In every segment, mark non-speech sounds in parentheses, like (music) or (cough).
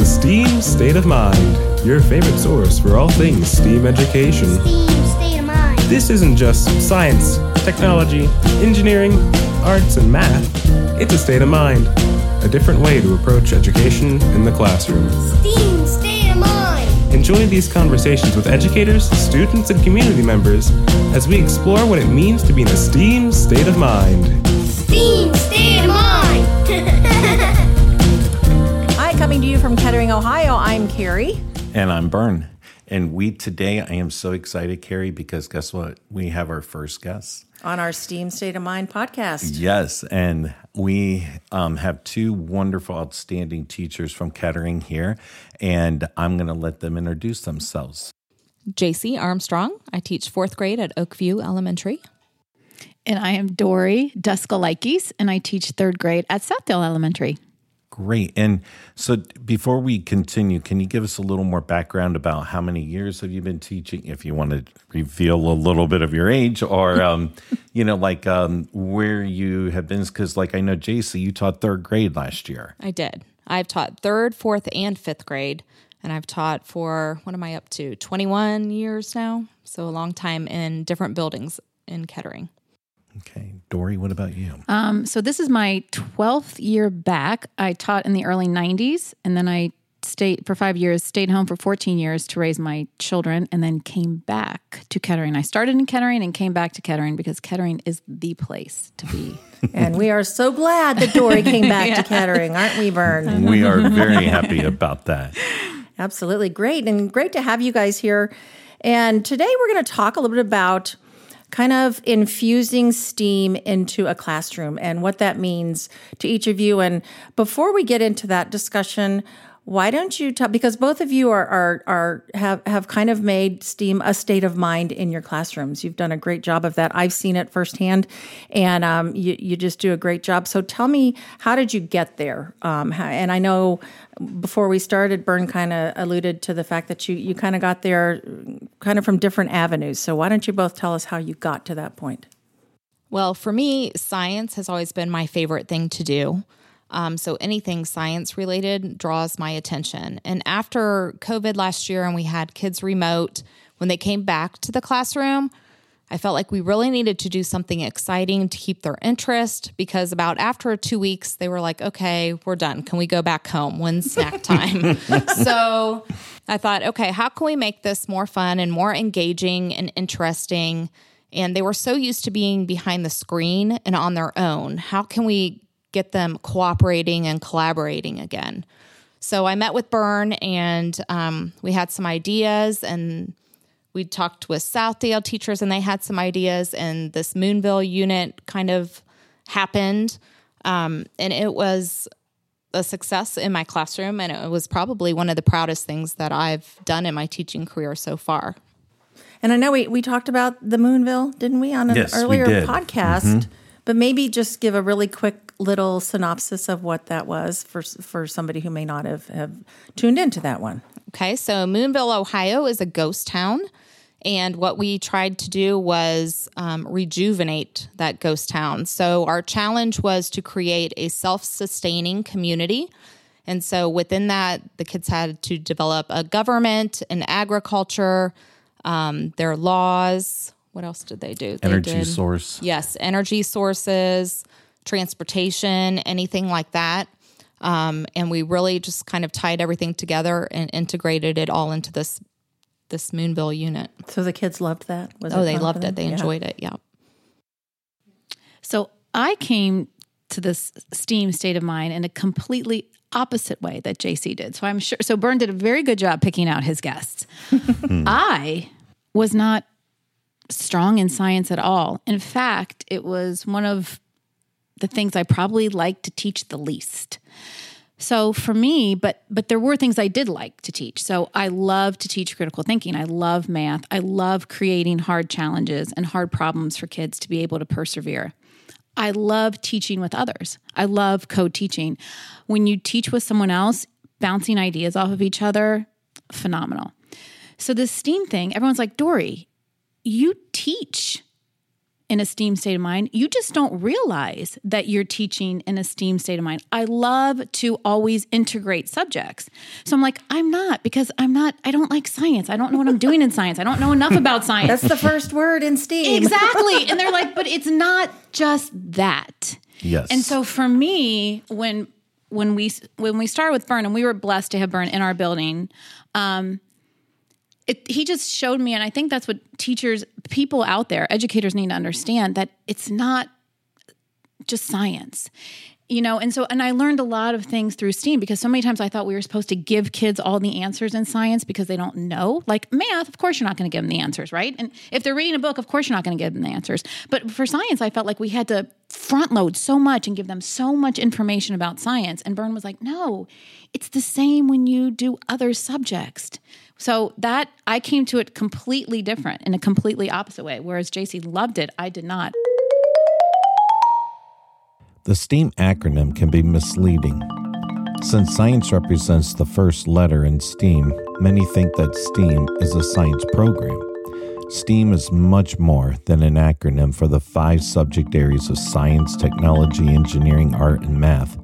to STEAM State of Mind, your favorite source for all things STEAM education. STEAM state of mind. This isn't just science, technology, engineering, arts, and math. It's a state of mind, a different way to approach education in the classroom. STEAM state of mind. Enjoy these conversations with educators, students, and community members as we explore what it means to be in a STEAM state of mind. STEAM state of mind. (laughs) Hi, coming to you from Kettering, Ohio. I'm Carrie. And I'm Bern. And we today, I am so excited, Carrie, because guess what? We have our first guest. on our STEAM State of Mind podcast. Yes. And we um, have two wonderful, outstanding teachers from Kettering here. And I'm going to let them introduce themselves. JC Armstrong. I teach fourth grade at Oakview Elementary. And I am Dory Daskalakis, and I teach third grade at Southdale Elementary. Great. And so before we continue, can you give us a little more background about how many years have you been teaching? If you want to reveal a little bit of your age or, (laughs) um, you know, like um, where you have been. Because, like, I know, JC, you taught third grade last year. I did. I've taught third, fourth, and fifth grade. And I've taught for, what am I up to? 21 years now. So a long time in different buildings in Kettering. Okay. Dory, what about you? Um, so this is my 12th year back. I taught in the early 90s, and then I stayed for five years, stayed home for 14 years to raise my children, and then came back to Kettering. I started in Kettering and came back to Kettering because Kettering is the place to be. (laughs) And we are so glad that Dory came back to (laughs) Kettering, aren't we, Vern? we are very happy about that. Absolutely great. And great to have you guys here. And today we're going to talk a little bit about kind of infusing STEAM into a classroom and what that means to each of you. And before we get into that discussion, why don't you tell because both of you are are are have have kind of made STEAM a state of mind in your classrooms. You've done a great job of that. I've seen it firsthand, and um, you you just do a great job. So tell me, how did you get there? Um, how, and I know before we started, Bern kind of alluded to the fact that you you kind of got there, kind of from different avenues. So why don't you both tell us how you got to that point? Well, for me, science has always been my favorite thing to do. Um, so anything science related draws my attention. And after COVID last year and we had kids remote, when they came back to the classroom, I felt like we really needed to do something exciting to keep their interest because about after two weeks, they were like, okay, we're done. Can we go back home? When's (laughs) snack time? so I thought, okay, how can we make this more fun and more engaging and interesting? And they were so used to being behind the screen and on their own. How can we get them cooperating and collaborating again. So I met with Bern and um, we had some ideas and we talked with Southdale teachers and they had some ideas and this Moonville unit kind of happened. Um, and it was a success in my classroom and it was probably one of the proudest things that I've done in my teaching career so far. And I know we, we talked about the Moonville, didn't we, on an Yes, we earlier did. podcast? But maybe just give a really quick little synopsis of what that was for for somebody who may not have, have tuned into that one. Okay, so Moonville, Ohio is a ghost town. And what we tried to do was um, rejuvenate that ghost town. So our challenge was to create a self sustaining community. And so within that, the kids had to develop a government, an agriculture, um, their laws. What else did they do? They Energy did- source. Yes, energy sources, transportation, anything like that. Um, and we really just kind of tied everything together and integrated it all into this this Moonville unit. So the kids loved that. Was Oh, they loved it. They Yeah. enjoyed it. Yeah. So I came to this STEAM state of mind in a completely opposite way that JC did. So I'm sure, so Bern did a very good job picking out his guests. (laughs) I was not strong in science at all. In fact, it was one of the things I probably liked to teach the least. So for me, but but there were things I did like to teach. So I love to teach critical thinking. I love math. I love creating hard challenges and hard problems for kids to be able to persevere. I love teaching with others. I love co-teaching. When you teach with someone else, bouncing ideas off of each other, phenomenal. So this STEAM thing, everyone's like, "Dory, you teach in a STEAM state of mind, you just don't realize that you're teaching in a STEAM state of mind. I love to always integrate subjects. So I'm like, I'm not because I'm not, I don't like science. I don't know what I'm doing in science. I don't know enough about science. That's the first word in STEAM. exactly. And they're like, (laughs) but it's not just that. Yes. And so for me, when when we when we started with Bern, and we were blessed to have Bern in our building, um, it, he just showed me, and I think that's what teachers, people out there, educators need to understand that it's not just science you know? And so and i learned a lot of things through steam because so many times i thought we were supposed to give kids all the answers in science because they don't know. Like math of course you're not going to give them the answers right? And if they're reading a book of course you're not going to give them the answers. But for science i felt like we had to front load so much and give them so much information about science. And Bern was like no it's the same when you do other subjects so that i came to it completely different in a completely opposite way whereas jc loved it i did not The STEAM acronym can be misleading. Since science represents the first letter in STEAM, many think that STEAM is a science program. STEAM is much more than an acronym for the five subject areas of science, technology, engineering, art, and math.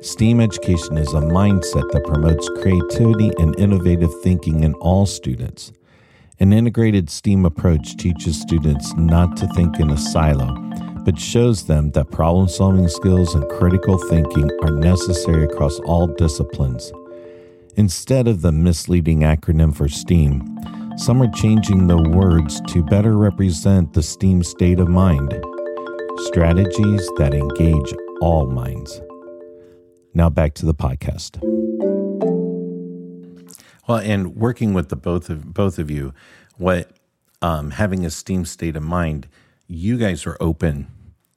STEAM education is a mindset that promotes creativity and innovative thinking in all students. An integrated STEAM approach teaches students not to think in a silo, but shows them that problem solving skills and critical thinking are necessary across all disciplines. Instead of the misleading acronym for STEAM, some are changing the words to better represent the STEAM state of mind strategies that engage all minds. Now back to the podcast. Well, and working with the both of both of you, what um, having a STEAM state of mind, you guys are open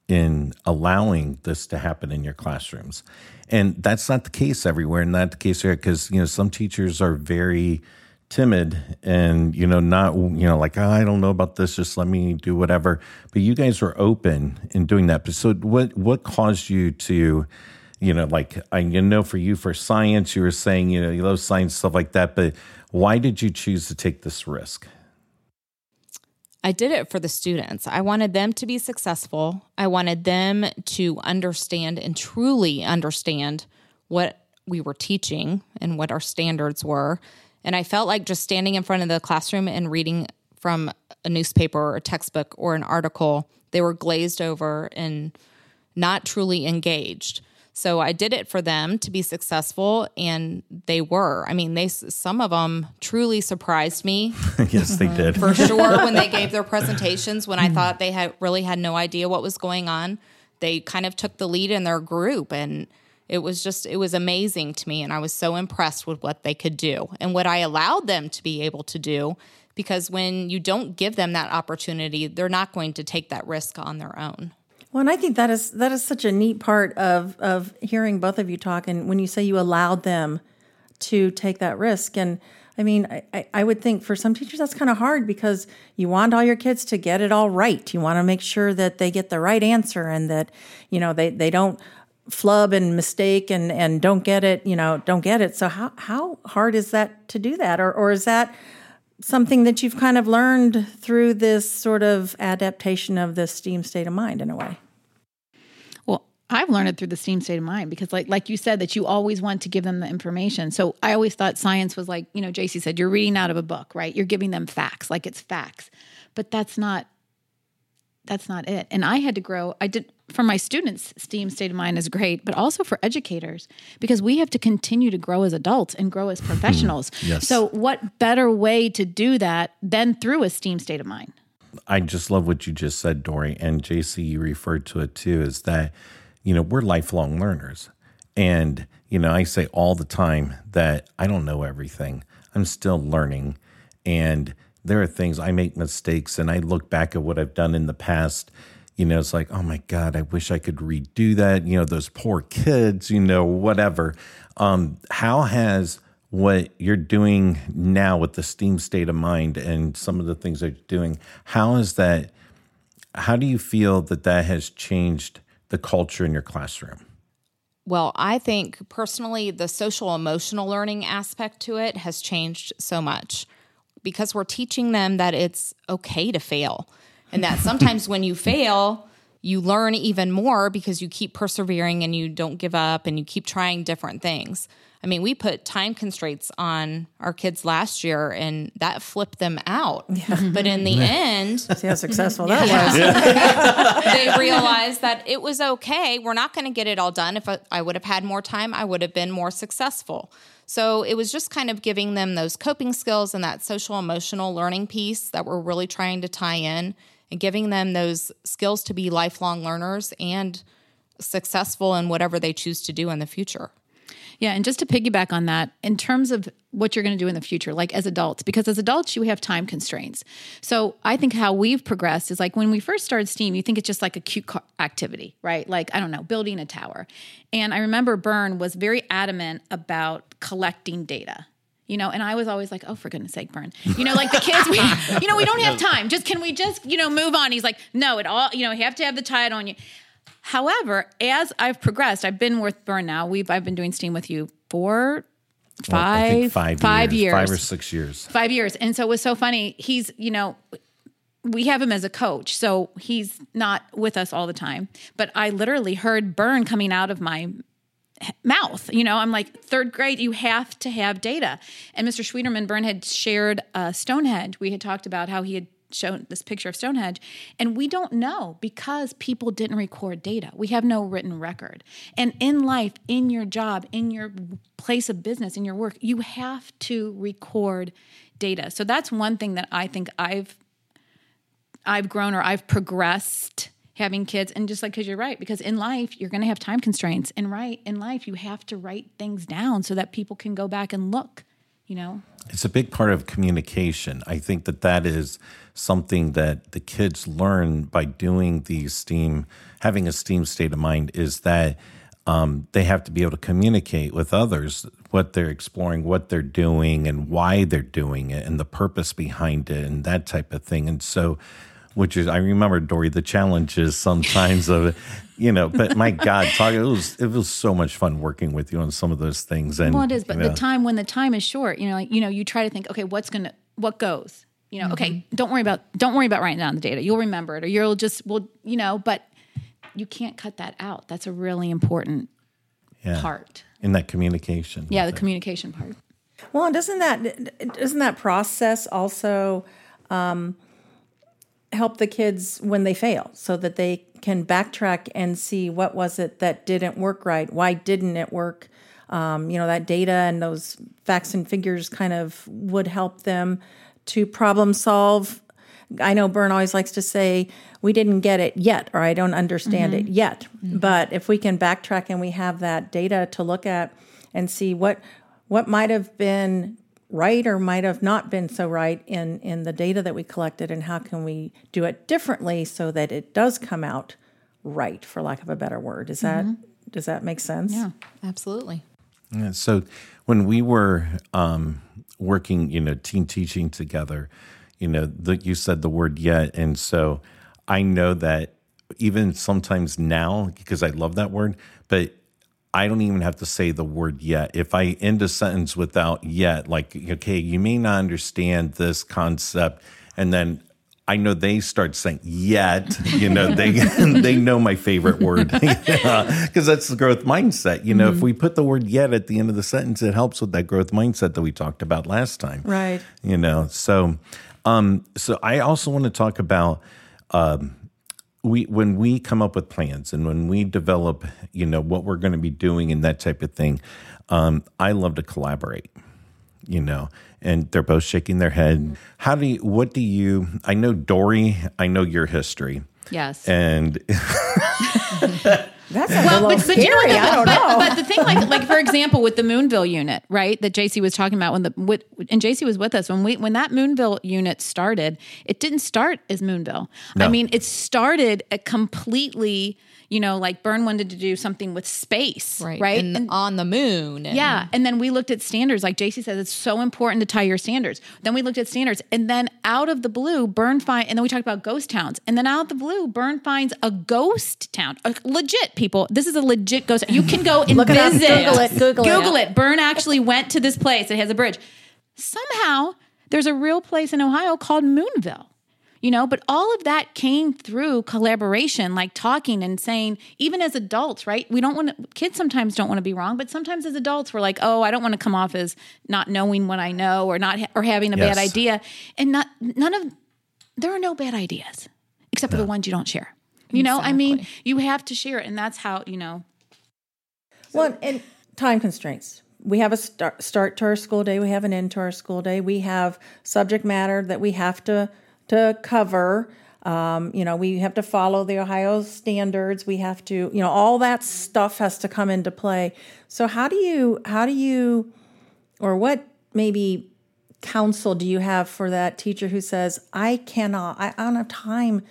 in allowing this to happen in your classrooms, and that's not the case everywhere, and not the case here because you know some teachers are very timid and you know not you know like oh, I don't know about this just let me do whatever. But you guys are open in doing that. So what what caused you to you know like I know for you for science you were saying you know you love science stuff like that but why did you choose to take this risk I did it for the students. I wanted them to be successful. I wanted them to understand and truly understand what we were teaching and what our standards were. And I felt like just standing in front of the classroom and reading from a newspaper or a textbook or an article, they were glazed over and not truly engaged. So I did it for them to be successful, and they were. I mean, they some of them truly surprised me (laughs) yes they mm-hmm. did for sure when they (laughs) gave their presentations. When I mm-hmm. thought they had really had no idea what was going on, they kind of took the lead in their group, and it was just it was amazing to me, and I was so impressed with what they could do and what I allowed them to be able to do. Because when you don't give them that opportunity, they're not going to take that risk on their own. Well, and I think that is that is such a neat part of of hearing both of you talk, and when you say you allowed them to take that risk, and I mean, I, I would think for some teachers that's kind of hard because you want all your kids to get it all right. You want to make sure that they get the right answer and that you know they they don't flub and mistake and and don't get it. You know, don't get it. So how how hard is that to do that, or or is that something that you've kind of learned through this sort of adaptation of the STEAM state of mind in a way? I've learned it through the STEAM state of mind because, like, like you said, that you always want to give them the information. So I always thought science was like, you know, JC said, you're reading out of a book, right? You're giving them facts, like it's facts, but that's not that's not it. And I had to grow. I did for my students, STEAM state of mind is great, but also for educators because we have to continue to grow as adults and grow as mm-hmm. professionals. Yes. So, what better way to do that than through a STEAM state of mind? I just love what you just said, Dory, and JC. You referred to it too. Is that you know we're lifelong learners, and you know I say all the time that I don't know everything. I'm still learning, and there are things I make mistakes, and I look back at what I've done in the past. You know, it's like, oh my God, I wish I could redo that. You know, those poor kids. You know, whatever. Um, how has what you're doing now with the STEAM state of mind and some of the things that you're doing, how is that? How do you feel that that has changed the culture in your classroom? Well, I think personally, the social emotional learning aspect to it has changed so much because we're teaching them that it's okay to fail. and that (laughs) sometimes when you fail, you learn even more because you keep persevering and you don't give up and you keep trying different things. I mean, we put time constraints on our kids last year and that flipped them out. But in the mm-hmm. end, (laughs) See how successful that was. (laughs) (laughs) they realized that it was okay. We're not going to get it all done. If I, I would have had more time, I would have been more successful. So it was just kind of giving them those coping skills and that social emotional learning piece that we're really trying to tie in and giving them those skills to be lifelong learners and successful in whatever they choose to do in the future. Yeah, and just to piggyback on that, in terms of what you're going to do in the future, like as adults, because as adults, you have time constraints. So I think how we've progressed is like when we first started STEAM, you think it's just like a cute activity, right? Like, I don't know, building a tower. And I remember Bern was very adamant about collecting data. You know, and I was always like, "Oh, for goodness sake, Bern You know, like the kids, we, you know, we don't have (laughs) time. Just can we just, you know, move on? He's like, "No, it all, you know, you have to have the tide on you." However, as I've progressed, I've been with Bern now. We've I've been doing Steam with you for Well, five, think five, five years, five or six years. five years. And so it was so funny. He's, you know, we have him as a coach, so he's not with us all the time. But I literally heard Bern coming out of my mouth. You know, I'm like, third grade, you have to have data. And Mr. Schwederman Bern had shared uh, Stonehenge. We had talked about how he had shown this picture of Stonehenge, and we don't know because people didn't record data. We have no written record. And in life, in your job, in your place of business, in your work, you have to record data. So that's one thing that I think I've I've grown or I've progressed having kids and just like because you're right because in life you're going to have time constraints and right in life you have to write things down so that people can go back and look you know It's a big part of communication. I think that that is something that the kids learn by doing the STEAM, having a STEAM state of mind, is that um, they have to be able to communicate with others what they're exploring, what they're doing, and why they're doing it, and the purpose behind it, and that type of thing. And so, which is, I remember Dory, the challenges sometimes of, it, you know, but my God, talk, it was it was so much fun working with you on some of those things. And well it is but you the time when the time is short you know like you know you try to think okay what's gonna what goes? You know okay don't worry about don't worry about writing down the data. You'll remember it or you'll just will you know but you can't cut that out. That's a really important yeah, part. In that communication. yeah the communication part. Well, doesn't that doesn't that process also um, help the kids when they fail, so that they can backtrack and see what was it that didn't work right? Why didn't it work? Um, you know, that data and those facts and figures kind of would help them to problem solve. I know Bern always likes to say, we didn't get it yet, or I don't understand it yet. But if we can backtrack and we have that data to look at and see what what might have been right or might have not been so right in in the data that we collected and how can we do it differently so that it does come out right for lack of a better word is that does that make sense yeah Absolutely. Yeah, so when we were um, working, you know, team teaching together, you know, that you said the word yet. And so I know that even sometimes now, because I love that word, but I don't even have to say the word yet. If I end a sentence without yet, like, okay, you may not understand this concept, and then I know they start saying yet, you know, they (laughs) they know my favorite word (laughs) because that's the growth mindset. You know, if we put the word yet at the end of the sentence, it helps with that growth mindset that we talked about last time. Right. You know, so um, so I also want to talk about um, we when we come up with plans and when we develop, you know, what we're going to be doing and that type of thing. Um, I love to collaborate you know and they're both shaking their head. How do you what do you i know dory i know your history. Yes. And (laughs) (laughs) that's a little scary i don't but, know But the thing, like, like for example, with the Moonville unit, right? That JC was talking about when the with, and JC was with us when we when that Moonville unit started. It didn't start as Moonville. I mean, it started a completely, you know, like Bern wanted to do something with space, Right. right? And, And- on the moon. and- yeah. And then we looked at standards. Like JC says, it's so important to tie your standards. Then we looked at standards. And then out of the blue, Bern find and then we talked about ghost towns. And then out of the blue, Bern finds a ghost town. A legit people. This is a legit ghost. You can go and Look it up. visit. Google it. Google it. Google it. Bern actually went to this place. It has a bridge. Somehow there's a real place in Ohio called Moonville. You know but all of that came through collaboration like talking and saying even as adults right we don't want to kids sometimes don't want to be wrong but sometimes as adults we're like oh i don't want to come off as not knowing what i know or not or having a Yes. bad idea and not none of there are no bad ideas except for the ones you don't share you know i mean you have to share it and that's how you know Well, and time constraints. We have a start, start to our school day. We have an end to our school day. We have subject matter that we have to to cover. Um, you know, we have to follow the Ohio standards. We have to, you know, all that stuff has to come into play. So how do you how do you or what maybe counsel do you have for that teacher who says, I cannot, I, I don't have time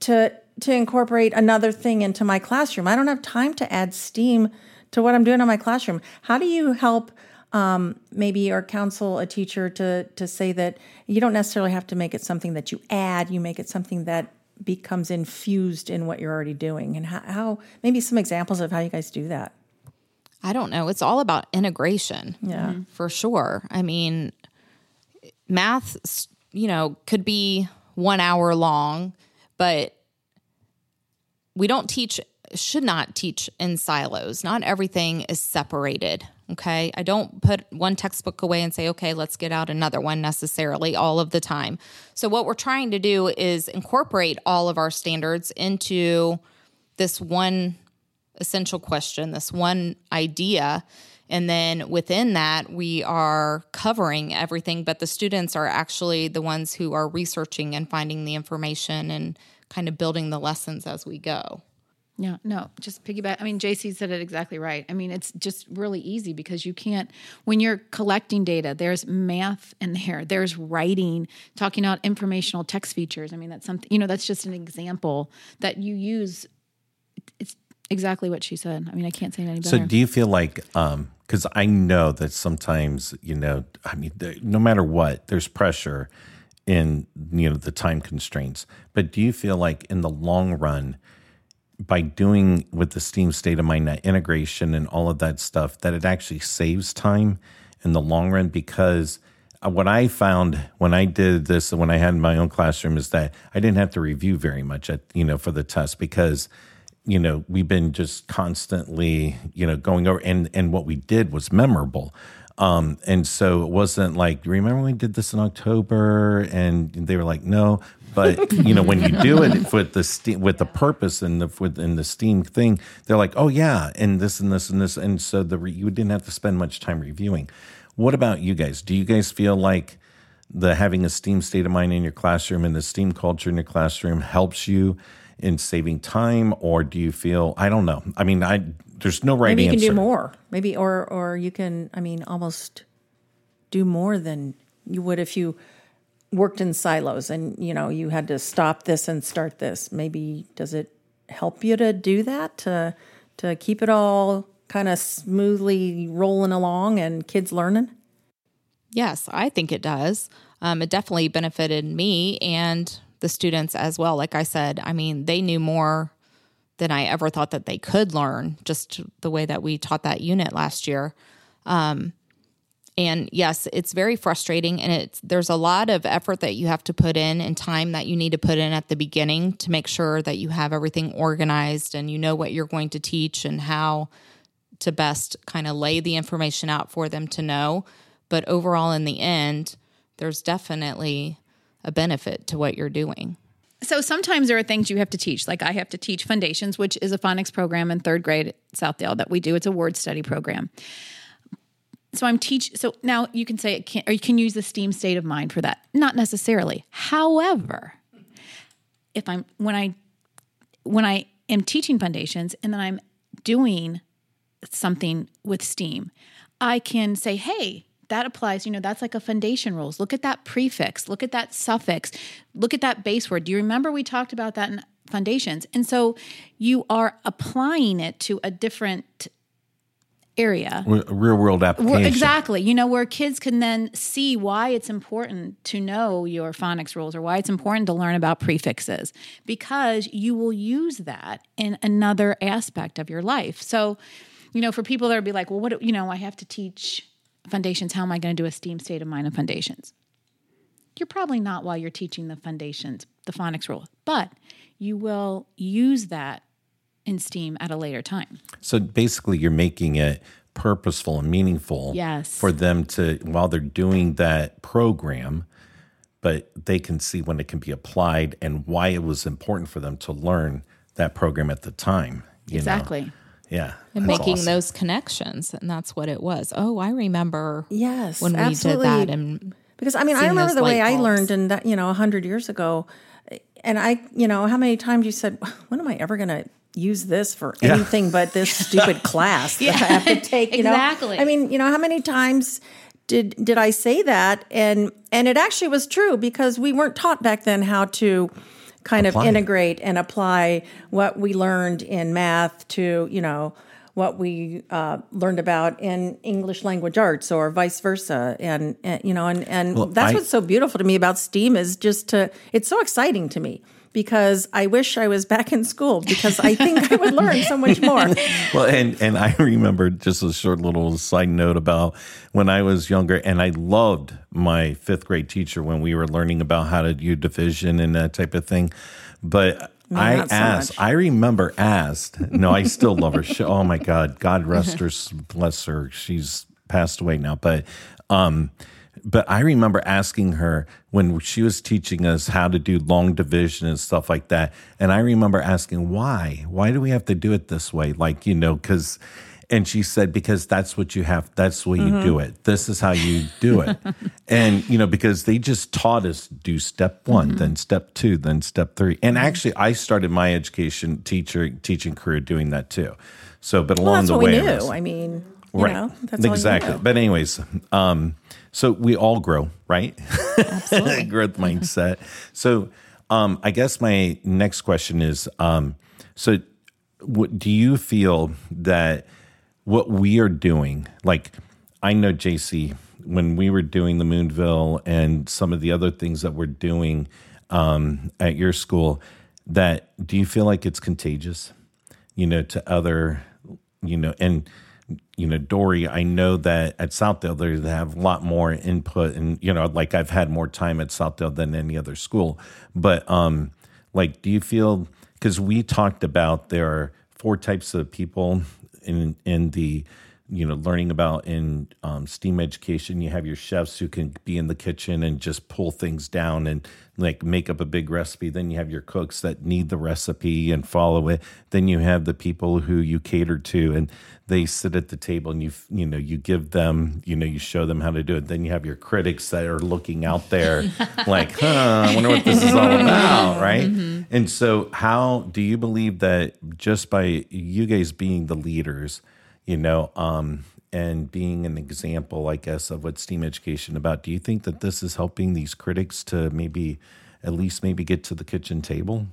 to to incorporate another thing into my classroom. I don't have time to add steam to what I'm doing in my classroom. How do you help um, maybe or counsel a teacher to to say that you don't necessarily have to make it something that you add, you make it something that becomes infused in what you're already doing, and how, how maybe some examples of how you guys do that. I don't know. It's all about integration. Yeah. For sure. I mean, math, you know, could be one hour long, but we don't teach, should not teach in silos. Not everything is separated. Okay. I don't put one textbook away and say, okay, let's get out another one necessarily all of the time. So, what we're trying to do is incorporate all of our standards into this one essential question, this one idea. And then within that, we are covering everything, but the students are actually the ones who are researching and finding the information and kind of building the lessons as we go. Yeah, no, just piggyback. I mean, JC said it exactly right. I mean, it's just really easy because you can't, when you're collecting data, there's math in there, there's writing, talking about informational text features. I mean, that's something, you know, that's just an example that you use. It's exactly what she said. I mean, I can't say it any better. So, do you feel like, um, because I know that sometimes, you know, I mean, th- no matter what, there's pressure in, you know, the time constraints. But do you feel like in the long run, by doing with the Steam state of mind, that integration and all of that stuff, that it actually saves time in the long run? Because uh, what I found when I did this, when I had my own classroom, is that I didn't have to review very much at, you know, for the test because you know we've been just constantly you know going over and and what we did was memorable um and so it wasn't like remember we did this in october and they were like no but (laughs) you know when you do it with the steam with the purpose and the within the steam thing they're like oh yeah and this and this and this and so the re- you didn't have to spend much time reviewing. What about you guys? Do you guys feel like the having a steam state of mind in your classroom and the steam culture in your classroom helps you in saving time or do you feel i don't know. I mean i there's no right Maybe you can do more. Maybe or or you can I mean almost do more than you would if you worked in silos and you know you had to stop this and start this. Maybe does it help you to do that to to keep it all kind of smoothly rolling along and kids learning? Yes, I think it does. Um, it definitely benefited me and the students as well. Like I said, I mean, they knew more than I ever thought that they could learn, just the way that we taught that unit last year. Um, and yes, it's very frustrating, and it's there's a lot of effort that you have to put in and time that you need to put in at the beginning to make sure that you have everything organized and you know what you're going to teach and how to best kind of lay the information out for them to know. But overall, in the end, there's definitely a benefit to what you're doing. so sometimes there are things you have to teach. Like I have to teach Fundations, which is a phonics program in third grade at Southdale that we do. It's a word study program. So I'm teach. So now you can say it can, or you can use the STEAM state of mind for that. Not necessarily. However, if I'm when I when I am teaching Fundations and then I'm doing something with STEAM, I can say, hey, that applies, you know, that's like a foundation rules. Look at that prefix, look at that suffix, look at that base word. Do you remember we talked about that in Fundations? And so you are applying it to a different area. real world application exactly. You know, where kids can then see why it's important to know your phonics rules or why it's important to learn about prefixes because you will use that in another aspect of your life. So, you know, for people that would be like, well, what, do- you know, I have to teach Fundations. How am I going to do a STEAM state of mind of Fundations? You're probably not while you're teaching the Fundations, the phonics rule, but you will use that in STEAM at a later time. So basically, you're making it purposeful and meaningful Yes. for them to, while they're doing that program, but they can see when it can be applied and why it was important for them to learn that program at the time. you know? Exactly. Yeah. and that's making awesome. those connections. And that's what it was. Oh, I remember Yes, when we absolutely. did that. And Because I mean, I remember the way light I learned, and that you know, a hundred years ago, and I, you know, how many times you said, "When am I ever going to use this for anything but this (laughs) stupid class that I have to take?" You know, exactly. I mean, you know, how many times did did I say that? And and it actually was true because we weren't taught back then how to kind Apply of integrate and apply what we learned in math to you know what we uh, learned about in English language arts or vice versa and, and you know and and Well, that's I- what's so beautiful to me about STEAM is just to it's so exciting to me because I wish I was back in school because I think I would learn so much more. (laughs) well, and and I remember just a short little side note about when I was younger, and I loved my fifth grade teacher when we were learning about how to do division and that type of thing. But I so asked. I remember asked. No, I still love her. She, oh my God, God rest (laughs) her, bless her. She's passed away now, but. um but I remember asking her when she was teaching us how to do long division and stuff like that. And I remember asking, why? Why do we have to do it this way? Like, you know, because, and she said, because that's what you have, that's the way you do mm-hmm. it. This is how you do it. (laughs) and, you know, because they just taught us do step one, mm-hmm. then step two, then step three. And mm-hmm. actually, I started my education teacher teaching career doing that too. So, but along Well, that's the what way, we knew. I mean, you know, that's all you exactly. But anyways, um, so we all grow, right? absolutely. (laughs) Growth mindset. So, um, I guess my next question is, um, so what, do you feel that what we are doing, like I know JC, when we were doing the Moonville and some of the other things that we're doing um, at your school, that do you feel like it's contagious? you know, to other, you know, and you know, Dory, I know that at Southdale they have a lot more input, and you know, like I've had more time at Southdale than any other school. But um, like, do you feel because we talked about there are four types of people in in the you know learning about in um, STEAM education. You have your chefs who can be in the kitchen and just pull things down and like make up a big recipe. Then you have your cooks that need the recipe and follow it. Then you have the people who you cater to and they sit at the table and you you know you give them you know you show them how to do it. Then you have your critics that are looking out there (laughs) like, huh, I wonder what this is all (laughs) about, right? And so, how do you believe that just by you guys being the leaders? you know, um, and being an example, I guess, of what STEAM education about. Do you think that this is helping these critics to maybe, at least maybe get to the kitchen table?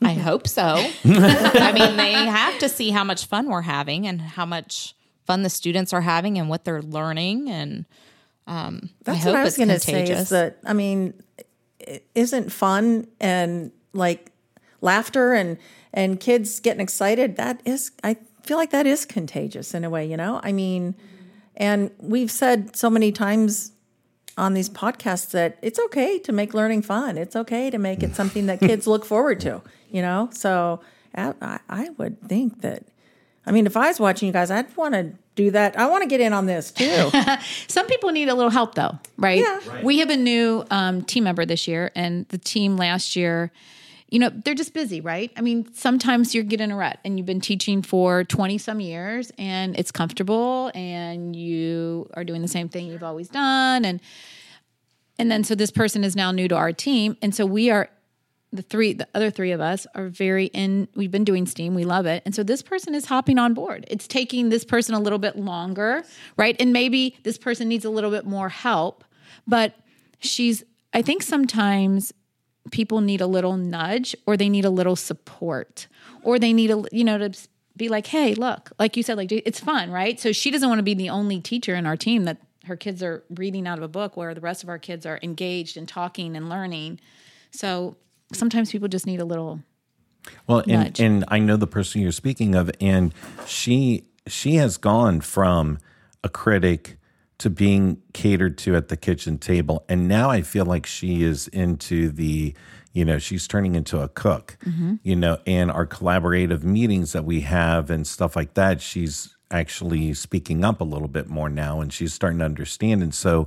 I hope so. (laughs) I mean, they have to see how much fun we're having and how much fun the students are having and what they're learning. And um, I That's hope what I was it's going to say. Is that I mean, isn't fun and like laughter and and kids getting excited. That is, I feel like that is contagious in a way. You know, I mean, and we've said so many times on these podcasts that it's okay to make learning fun. It's okay to make it something that kids look forward to. You know, so I, I- I would think that. I mean, if I was watching you guys, I'd want to do that. I want to get in on this too. (laughs) Some people need a little help though, right? Yeah. We have a new um, team member this year, and the team last year, you know, they're just busy, right? I mean, sometimes you get in a rut and you've been teaching for 20 some years and it's comfortable and you are doing the same thing you've always done. And, and then so this person is now new to our team. And so we are the three the other three of us are very in we've been doing steam we love it and so this person is hopping on board it's taking this person a little bit longer right and maybe this person needs a little bit more help but she's i think sometimes people need a little nudge or they need a little support or they need a you know to be like hey look like you said like it's fun right so she doesn't want to be the only teacher in our team that her kids are reading out of a book where the rest of our kids are engaged and talking and learning so sometimes people just need a little Well, and, Nudge. and I know the person you're speaking of, and she she has gone from a critic to being catered to at the kitchen table. And now I feel like she is into the, you know, she's turning into a cook, mm-hmm. you know, and our collaborative meetings that we have and stuff like that, she's actually speaking up a little bit more now and she's starting to understand. And so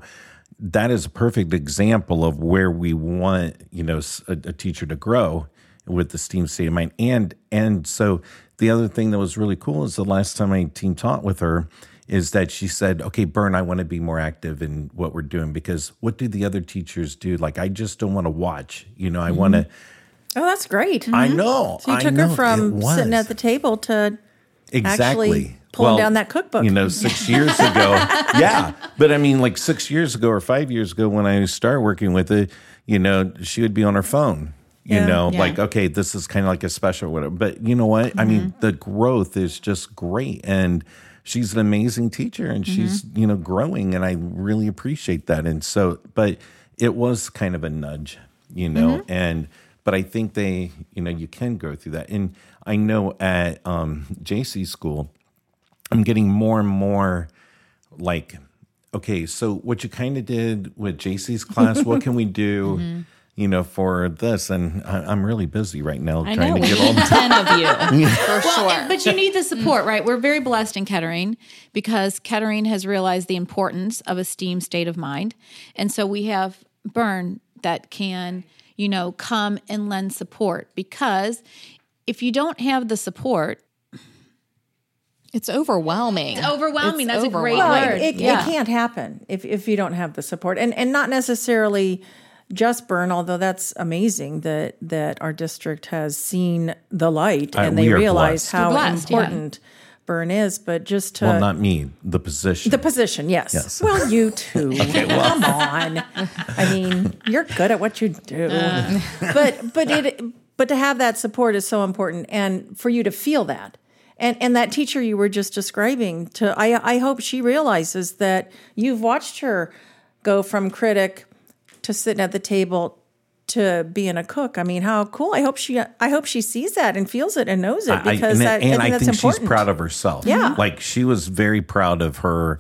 that is a perfect example of where we want, you know, a teacher to grow with the STEAM state of mind. And and so the other thing that was really cool is the last time I team taught with her is that she said, "Okay, Bern, I want to be more active in what we're doing because what do the other teachers do? Like, I just don't want to watch. You know, I want to. Oh, that's great. I know. So you I took know, her from sitting at the table to exactly pulling down that cookbook. You know, six (laughs) years ago, yeah. But I mean, like six years ago or five years ago, when I started working with it, you know, she would be on her phone. You Yeah. know, Yeah. like okay, this is kind of like a special whatever. But you know what? I mean, Mm-hmm. the growth is just great, and she's an amazing teacher, and Mm-hmm. she's you know growing, and I really appreciate that. And so, but it was kind of a nudge, you know, Mm-hmm. and but I think they, you know, you can go through that, and I know at um, JC school. I'm getting more and more like, okay, so what you kind of did with JC's class, what can we do, (laughs) Mm-hmm. You know, for this? And I, I'm really busy right now I trying know. to We get all need 10 of you (laughs) for Well, sure. and- but you need the support, right? We're very blessed in Kettering because Kettering has realized the importance of a STEAM state of mind. And so we have Bern that can, you know, come and lend support because if you don't have the support, it's overwhelming. It's overwhelming. It's That's a great. Well, word. it, it, Yeah. it can't happen if, if you don't have the support, and and not necessarily just Bern, although that's amazing that that our district has seen the light Uh, and we they realize blessed. how We're blessed, yeah. important Bern is. But just to well, not me, the position. the position, yes. Yes. Well, you too. (laughs) Come on. I mean, you're good at what you do. (laughs) but but it but to have that support is so important and for you to feel that. And and that teacher you were just describing to I I hope she realizes that you've watched her go from critic to sitting at the table to being a cook. I mean, how cool. I hope she I hope she sees that and feels it and knows it I- because and, that, and I think that's think important. she's proud of herself. Yeah. like she was very proud of her,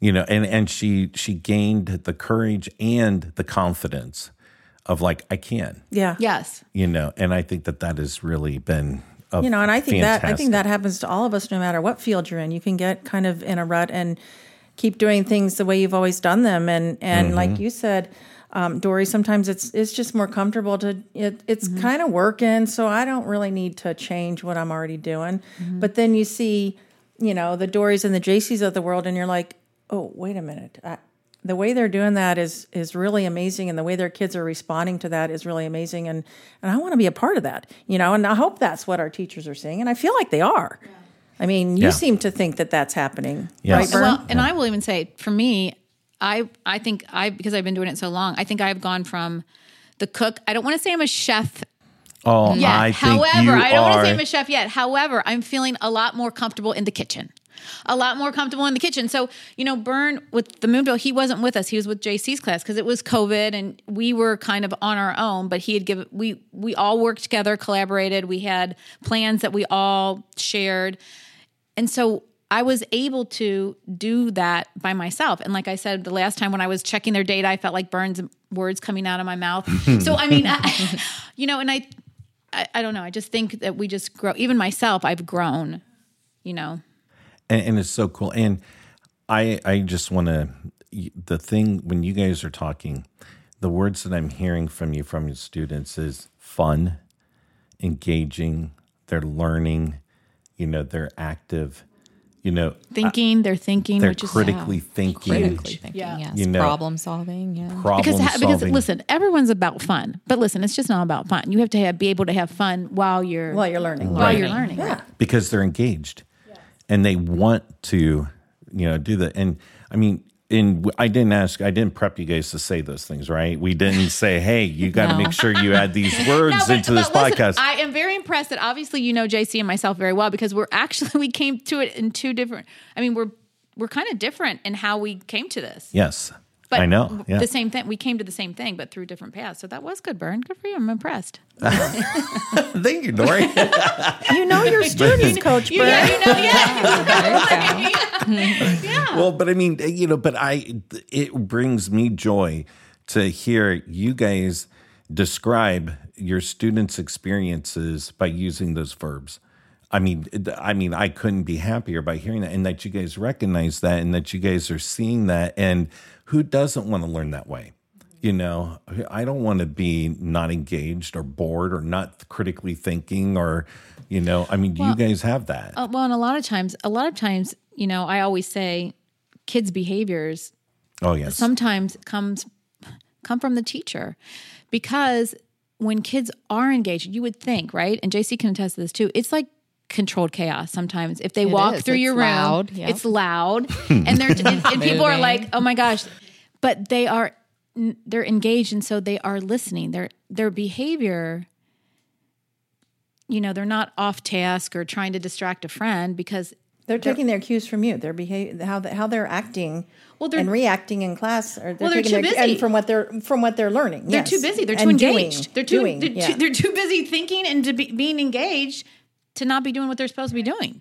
you know, and and she she gained the courage and the confidence of like I can, yeah. Yes. you know, and I think that that has really been. A you know and i think that i think that happens to all of us no matter what field you're in you can get kind of in a rut and keep doing things the way you've always done them and and Mm-hmm. like you said um, Dory, sometimes it's it's just more comfortable to it, it's Mm-hmm. kind of working, so I don't really need to change what I'm already doing. Mm-hmm. But then you see, you know, the Dorys and the JCs of the world, and you're like, oh, wait a minute, I, the way they're doing that is is really amazing, and the way their kids are responding to that is really amazing, and and I want to be a part of that, you know, and I hope that's what our teachers are seeing, and I feel like they are. I mean, you Yeah. seem to think that that's happening, Yes. right, Well, and I will even say, for me, I I think I because I've been doing it so long, I think I've gone from the cook. I don't want to say I'm a chef Oh, yet. I think However, I don't want to say I'm a chef yet. However, I'm feeling a lot more comfortable in the kitchen. A lot more comfortable in the kitchen. So, you know, Bern with the Moonville, he wasn't with us. He was with JC's class because it was COVID and we were kind of on our own, but he had given we we all worked together, collaborated. We had plans that we all shared. And so I was able to do that by myself. And like I said, the last time when I was checking their data, I felt like Berns words coming out of my mouth. (laughs) so I mean, I, (laughs) you know, and I, I, I don't know. I just think that we just grow. Even myself, I've grown. You know, and, and it's so cool. And I I just want to the thing when you guys are talking, the words that I'm hearing from you from your students is fun, engaging, they're learning, you know, they're active, you know, thinking they're thinking, they're which is critically thinking, Critically thinking, Yeah. yes. You know, Problem solving, yeah. problem because ha- because solving. listen, everyone's about fun, but listen, it's just not about fun. You have to have, be able to have fun while you're While you're learning, while you're learning. Yeah. because they're engaged and they want to you know do that and i mean in i didn't ask i didn't prep you guys to say those things right we didn't say hey you got to No. make sure you add these (laughs) words No, but- into this listen, podcast I am very impressed that obviously you know JC and myself very well because we're actually (laughs) we came to it in two different. I mean, we're we're kind of different in how we came to this. yes But I know, yeah. the same thing. We came to the same thing, but through different paths. So that was good, Bern. Good for you. I'm impressed. (laughs) Thank you, Dory. (laughs) You know your students, (laughs) Coach Bern. Yeah, you know, yeah. well, but I mean, you know, but I it brings me joy to hear you guys describe your students' experiences by using those verbs. I mean, I mean, I couldn't be happier by hearing that, and that you guys recognize that, and that you guys are seeing that, and who doesn't want to learn that way? You know, I don't want to be not engaged or bored or not critically thinking, or, you know, I mean, you guys have that. Uh, well, and a lot of times, a lot of times, you know, I always say kids' behaviors oh yes, sometimes comes come from the teacher because when kids are engaged, you would think, right? And JC can attest to this too. It's like controlled chaos sometimes. If they It walk is. through It's your room. Yep. it's loud, and they're (laughs) and, and people are like, "Oh my gosh!" But they are they're engaged, and so they are listening. Their their behavior, you know, they're not off task or trying to distract a friend because They're taking their cues from you. Their behavior, how they, how they're acting, Well, they're- and reacting in class, or they're, Well, they're too their, busy. and from what they're from what they're learning. they're yes. too busy. They're too And doing- engaged. they're too doing, they're, yeah. too they're too busy thinking and to be, being engaged to not be doing what they're supposed to be doing.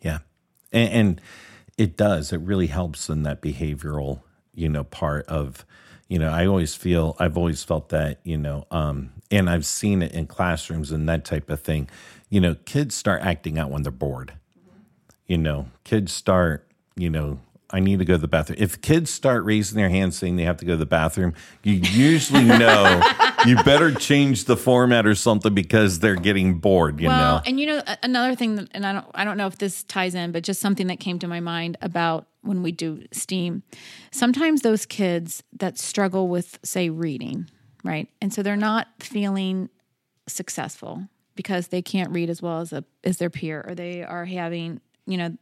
Yeah. And, and it does. It really helps in that behavioral, you know, part of, you know, I always feel, I've always felt that, you know, um, and I've seen it in classrooms and that type of thing. You know, kids start acting out when they're bored. You know, kids start, you know, I need to go to the bathroom. If kids start raising their hands saying they have to go to the bathroom, you usually (laughs) know you better change the format or something because they're getting bored, you well, know. and you know another thing, that, and I don't, I don't know if this ties in, but just something that came to my mind about when we do STEAM. Sometimes those kids that struggle with, say, reading, right, and so they're not feeling successful because they can't read as well as a as their peer, or they are having, you know,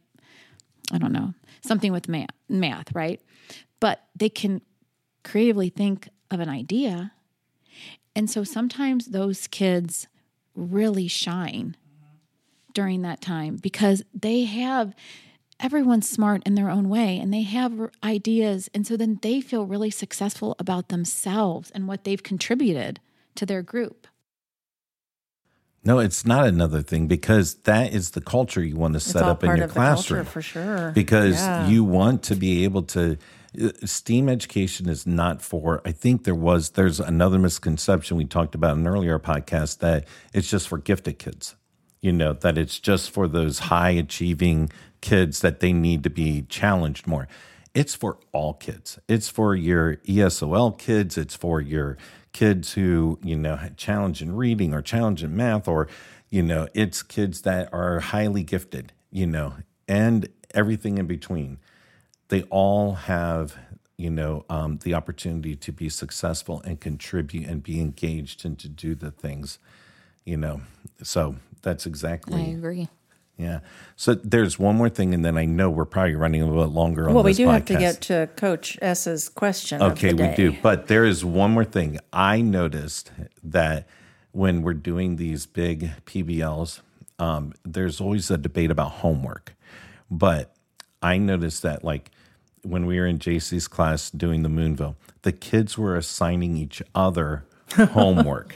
I don't know, something with math, math, right? But they can creatively think of an idea. And so sometimes those kids really shine during that time because they have everyone's smart in their own way and they have ideas and so then they feel really successful about themselves and what they've contributed to their group. No, it's not another thing because that is the culture you want to set up in your of the culture, classroom for sure. Because Yeah. you want to be able to. Uh, STEAM education is not for. I think there was there's another misconception we talked about in an earlier podcast that it's just for gifted kids. You know that it's just for those high achieving kids that they need to be challenged more. It's for all kids. It's for your ESOL kids. It's for your kids who, you know, challenge in reading or challenge in math, or, you know, it's kids that are highly gifted, you know, and everything in between. They all have, you know, um, the opportunity to be successful and contribute and be engaged and to do the things, you know. So that's exactly. I agree. Yeah. So there's one more thing, and then I know we're probably running a little bit longer on well, we do have to get to Coach S's question. Okay, we do. But there is one more thing. I noticed that when we're doing these big PBLs, um, there's always a debate about homework. But I noticed that, like, when we were in JC's class doing the Moonville, the kids were assigning each other (laughs) homework.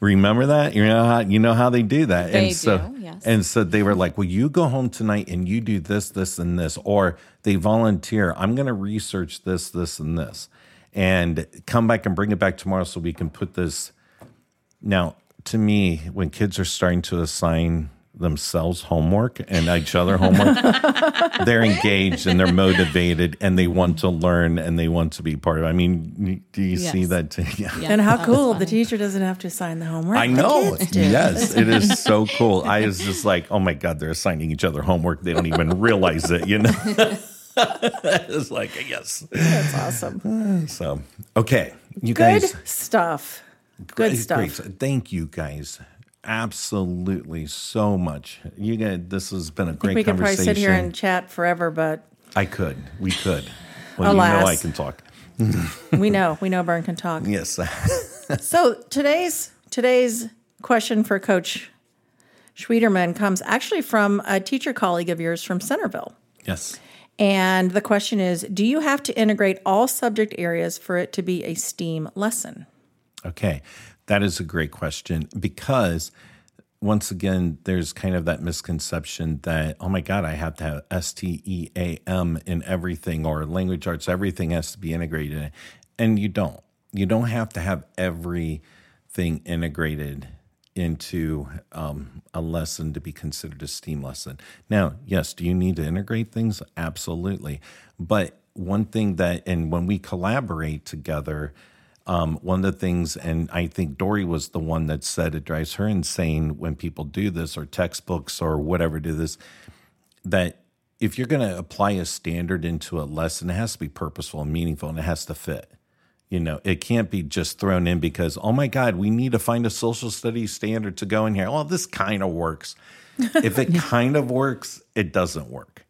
Remember that? You know how you know how they do that. They and so do, yes. and so they were like, Well, you go home tonight and you do this, this, and this. Or they volunteer, I'm gonna research this, this, and this, and come back and bring it back tomorrow so we can put this now, to me, when kids are starting to assign themselves homework and each other homework, (laughs) they're engaged and they're motivated and they want to learn and they want to be part of it. I mean, do you see that? Too? (laughs) Yeah. And how cool the teacher doesn't have to assign the homework. I know. Yes, (laughs) it is so cool. I was just like, oh my God, they're assigning each other homework. They don't even realize it, you know? it's like, yes. That's awesome. (sighs) So, okay. You Good guys. stuff. Good Great, stuff. great. Thank you guys. Absolutely so much. You guys, this has been a I think great we could probably conversation. sit here and chat forever, but I could. We could. Well, you know I can talk. we know we know Bern can talk. (laughs) Yes. (laughs) So today's today's question for Coach Schwederman comes actually from a teacher colleague of yours from Centerville. yes. And the question is Do you have to integrate all subject areas for it to be a STEAM lesson? Okay, that is a great question because once again, there's kind of that misconception that, oh my God, I have to have S T E A M in everything or language arts, everything has to be integrated. And you don't. You don't have to have everything integrated into um, a lesson to be considered a STEAM lesson. Now, yes, do you need to integrate things? Absolutely. But one thing that, and when we collaborate together, um, one of the things, and I think Dory was the one that said it drives her insane when people do this or textbooks or whatever do this, that if you're going to apply a standard into a lesson, it has to be purposeful and meaningful and it has to fit. You know, it can't be just thrown in because, oh my God, we need to find a social studies standard to go in here. Well, this kind of works. if it (laughs) kind of works, it doesn't work.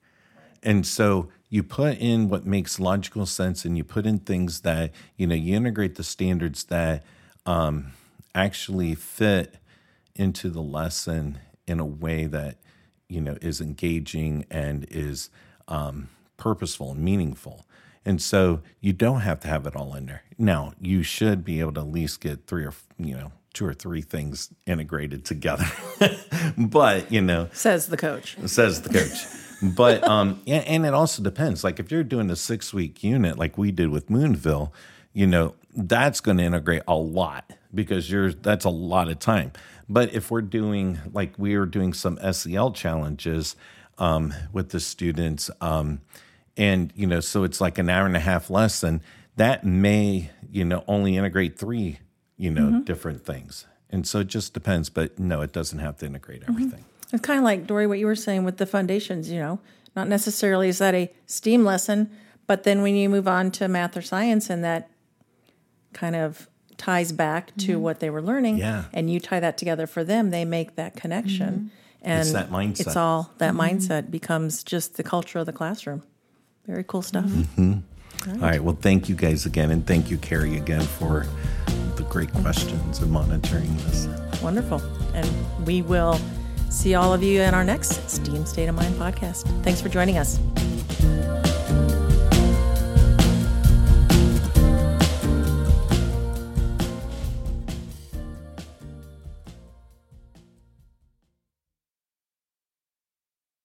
And so you put in what makes logical sense and you put in things that, you know, you integrate the standards that um, actually fit into the lesson in a way that, you know, is engaging and is um, purposeful and meaningful. And so you don't have to have it all in there. Now, you should be able to at least get three or, you know, two or three things integrated together. (laughs) but, you know, Says the coach. says the coach. But um and, and it also depends. Like if you're doing a six week unit like we did with Moonville, you know, that's going to integrate a lot because you're that's a lot of time. But if we're doing like we are doing some SEL challenges um, with the students, um, and you know, so it's like an hour and a half lesson that may you know only integrate three you know different things, and so it just depends. But no, it doesn't have to integrate everything. It's kind of like, Dory, what you were saying with the Fundations, you know, not necessarily is that a STEAM lesson, but then when you move on to math or science and that kind of ties back to mm-hmm. what they were learning Yeah. and you tie that together for them, they make that connection. Mm-hmm. And It's that mindset. It's all that mm-hmm. mindset becomes just the culture of the classroom. Very cool stuff. All right. Well, thank you guys again. And thank you, Carrie, again for the great questions and monitoring this. Wonderful. And we will See all of you in our next STEAM State of Mind podcast. Thanks for joining us.